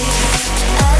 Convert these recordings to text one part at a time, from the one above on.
I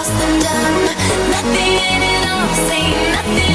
lost and done. Nothing in it all, say nothing.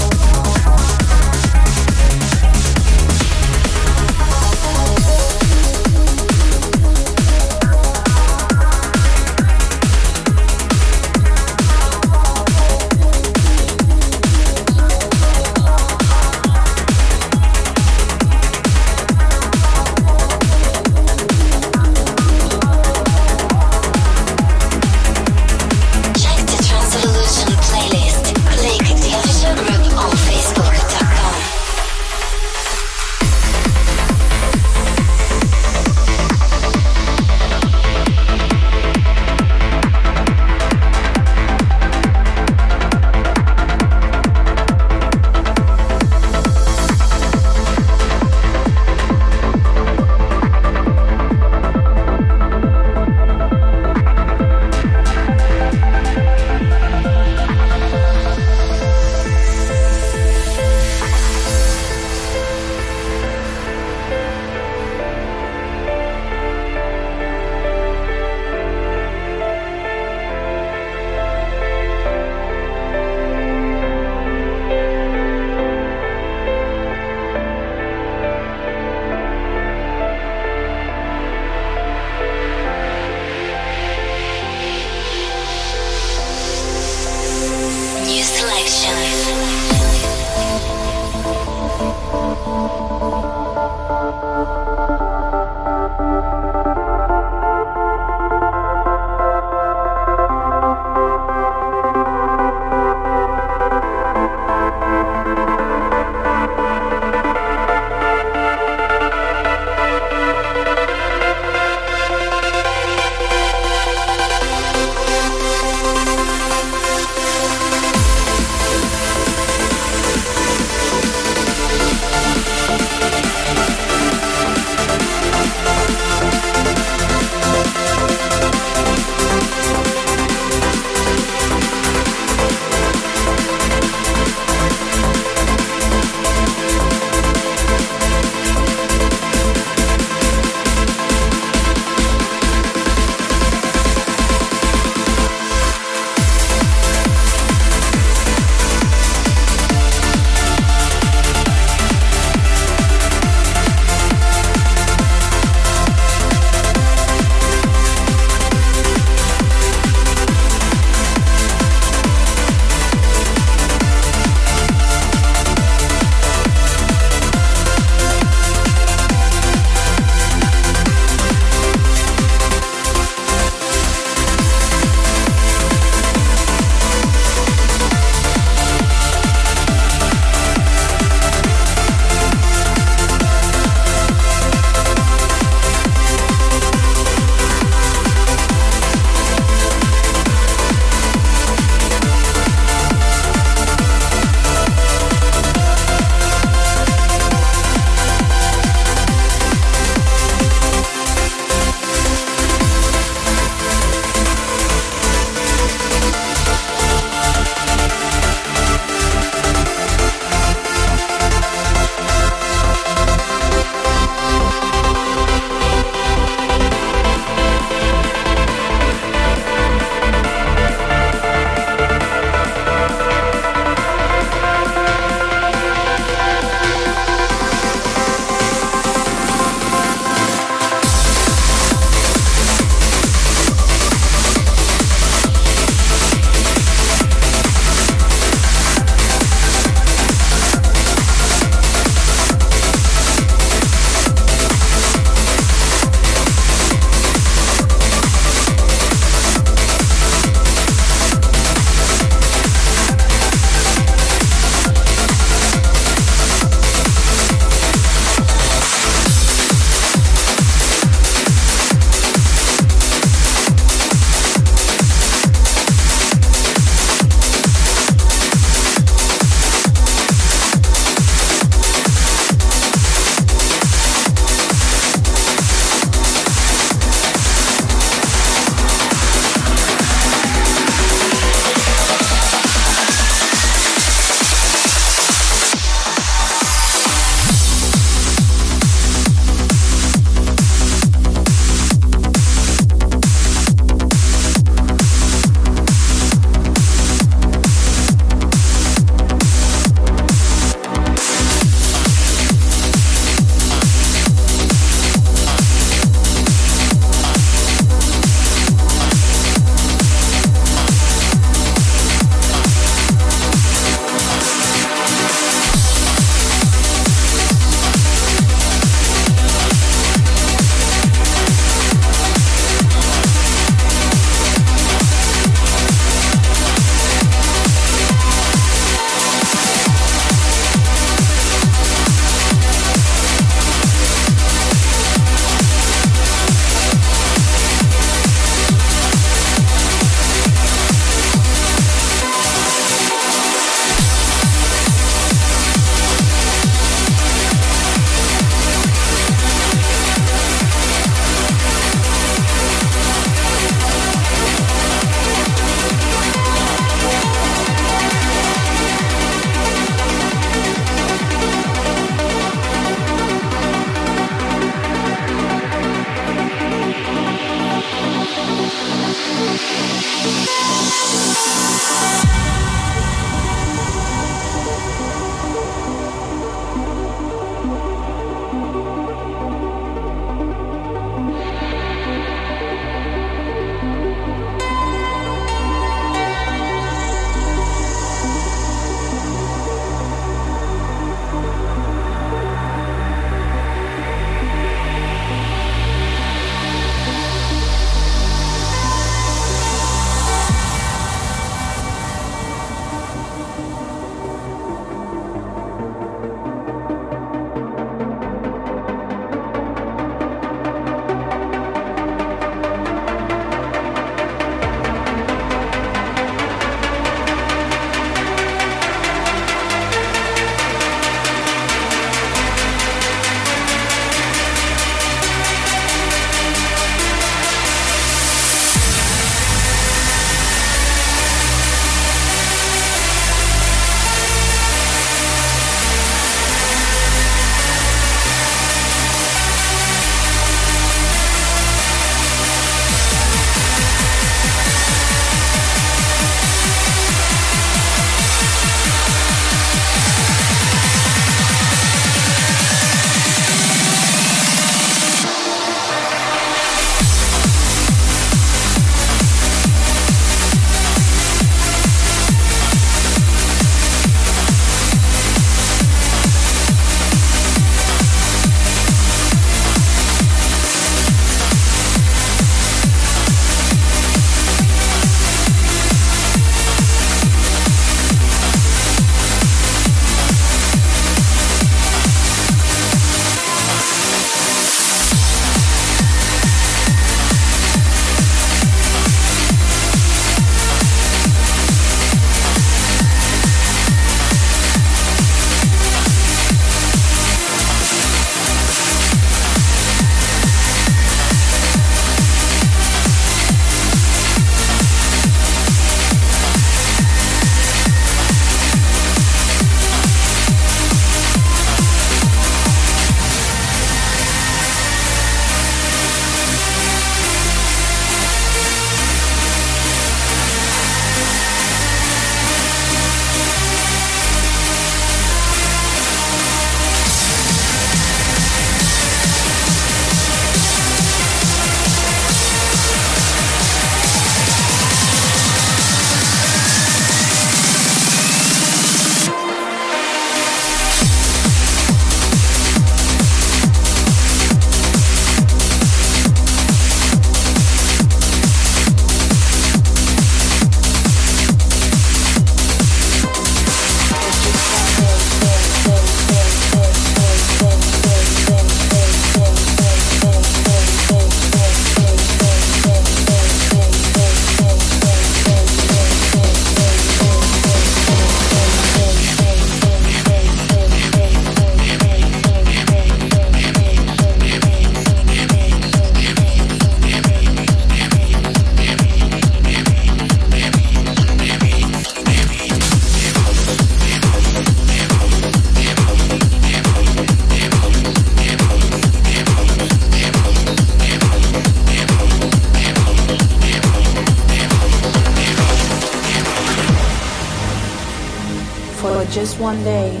One day,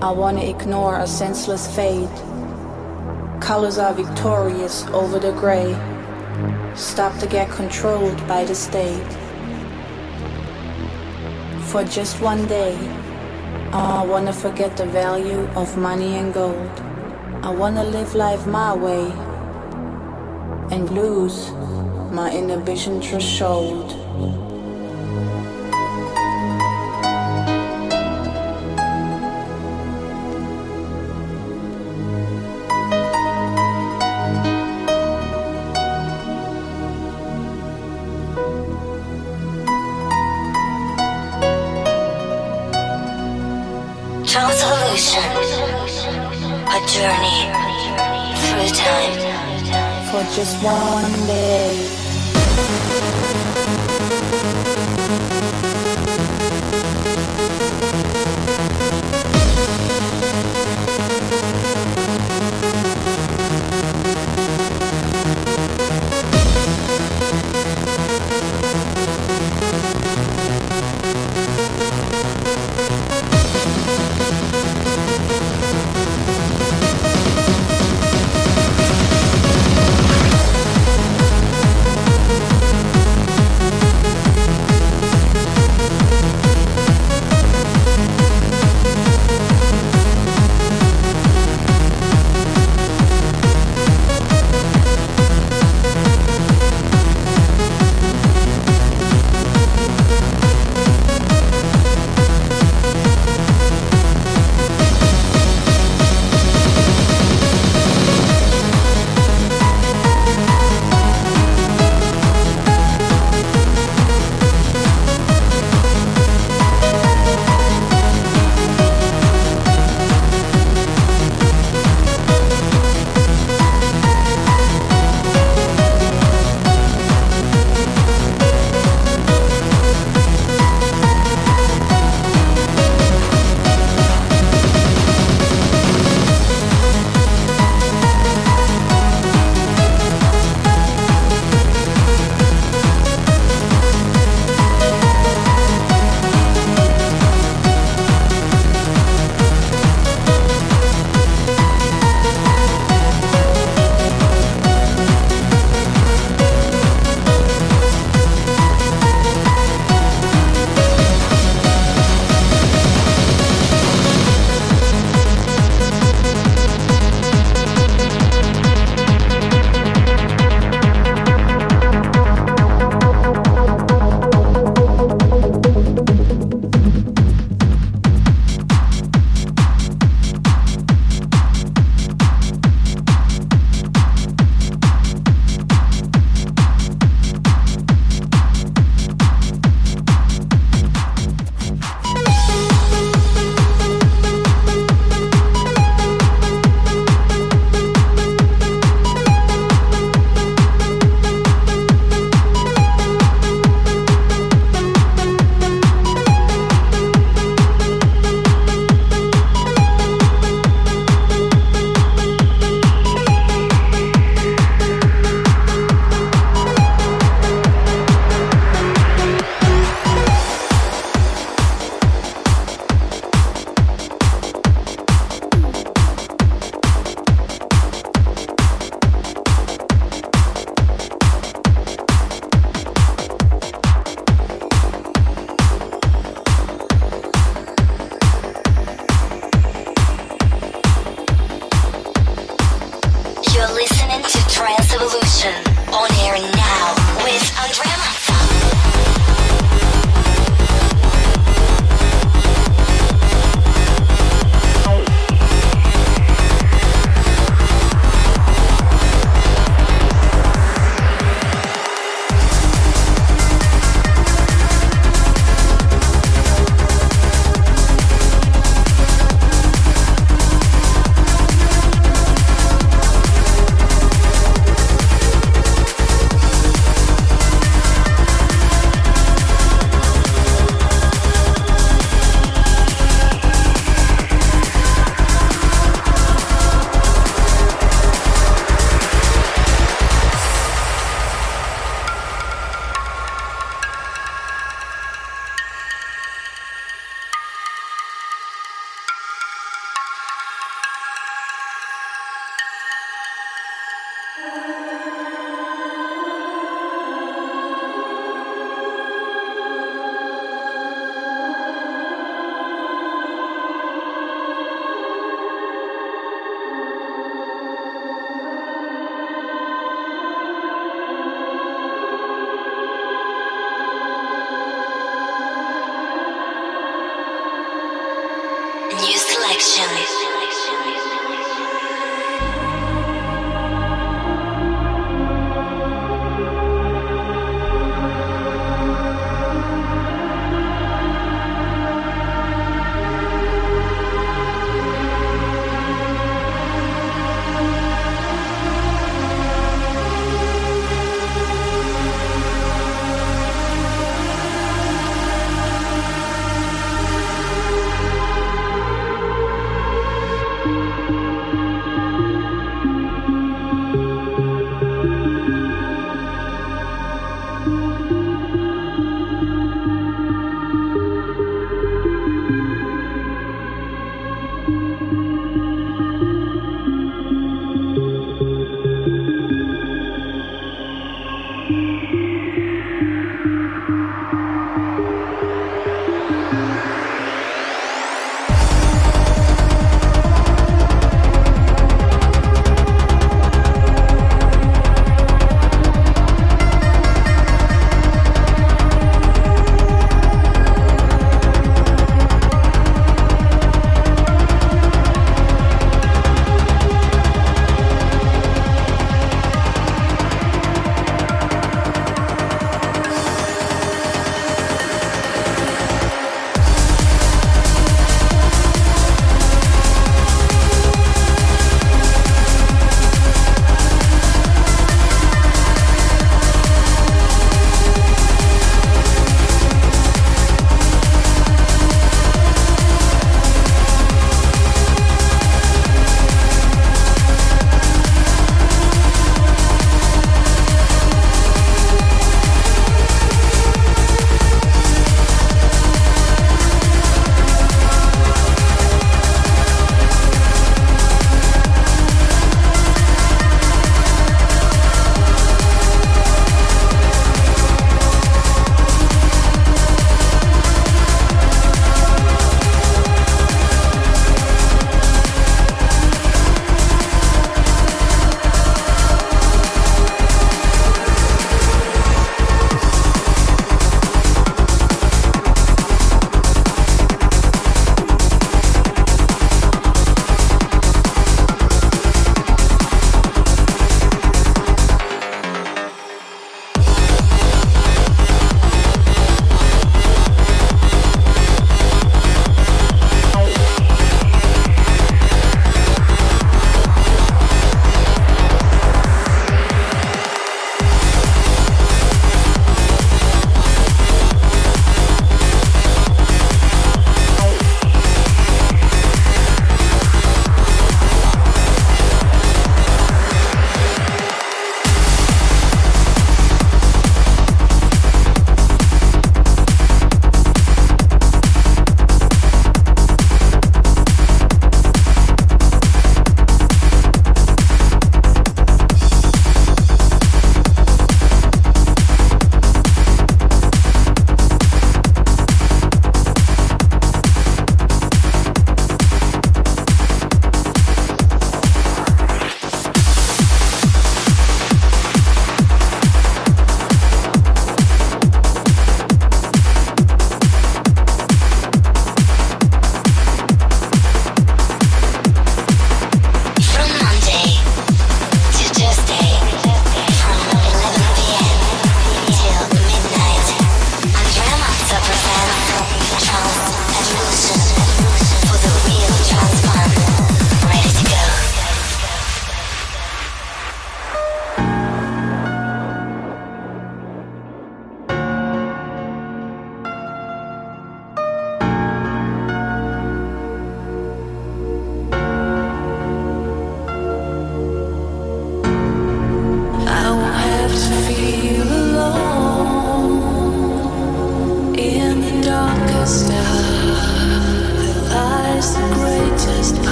I wanna ignore a senseless fate. Colors are victorious over the gray. Stop to get controlled by the state. For just one day, oh, I wanna forget the value of money and gold. I wanna live life my way and lose my inhibition threshold. Just one day.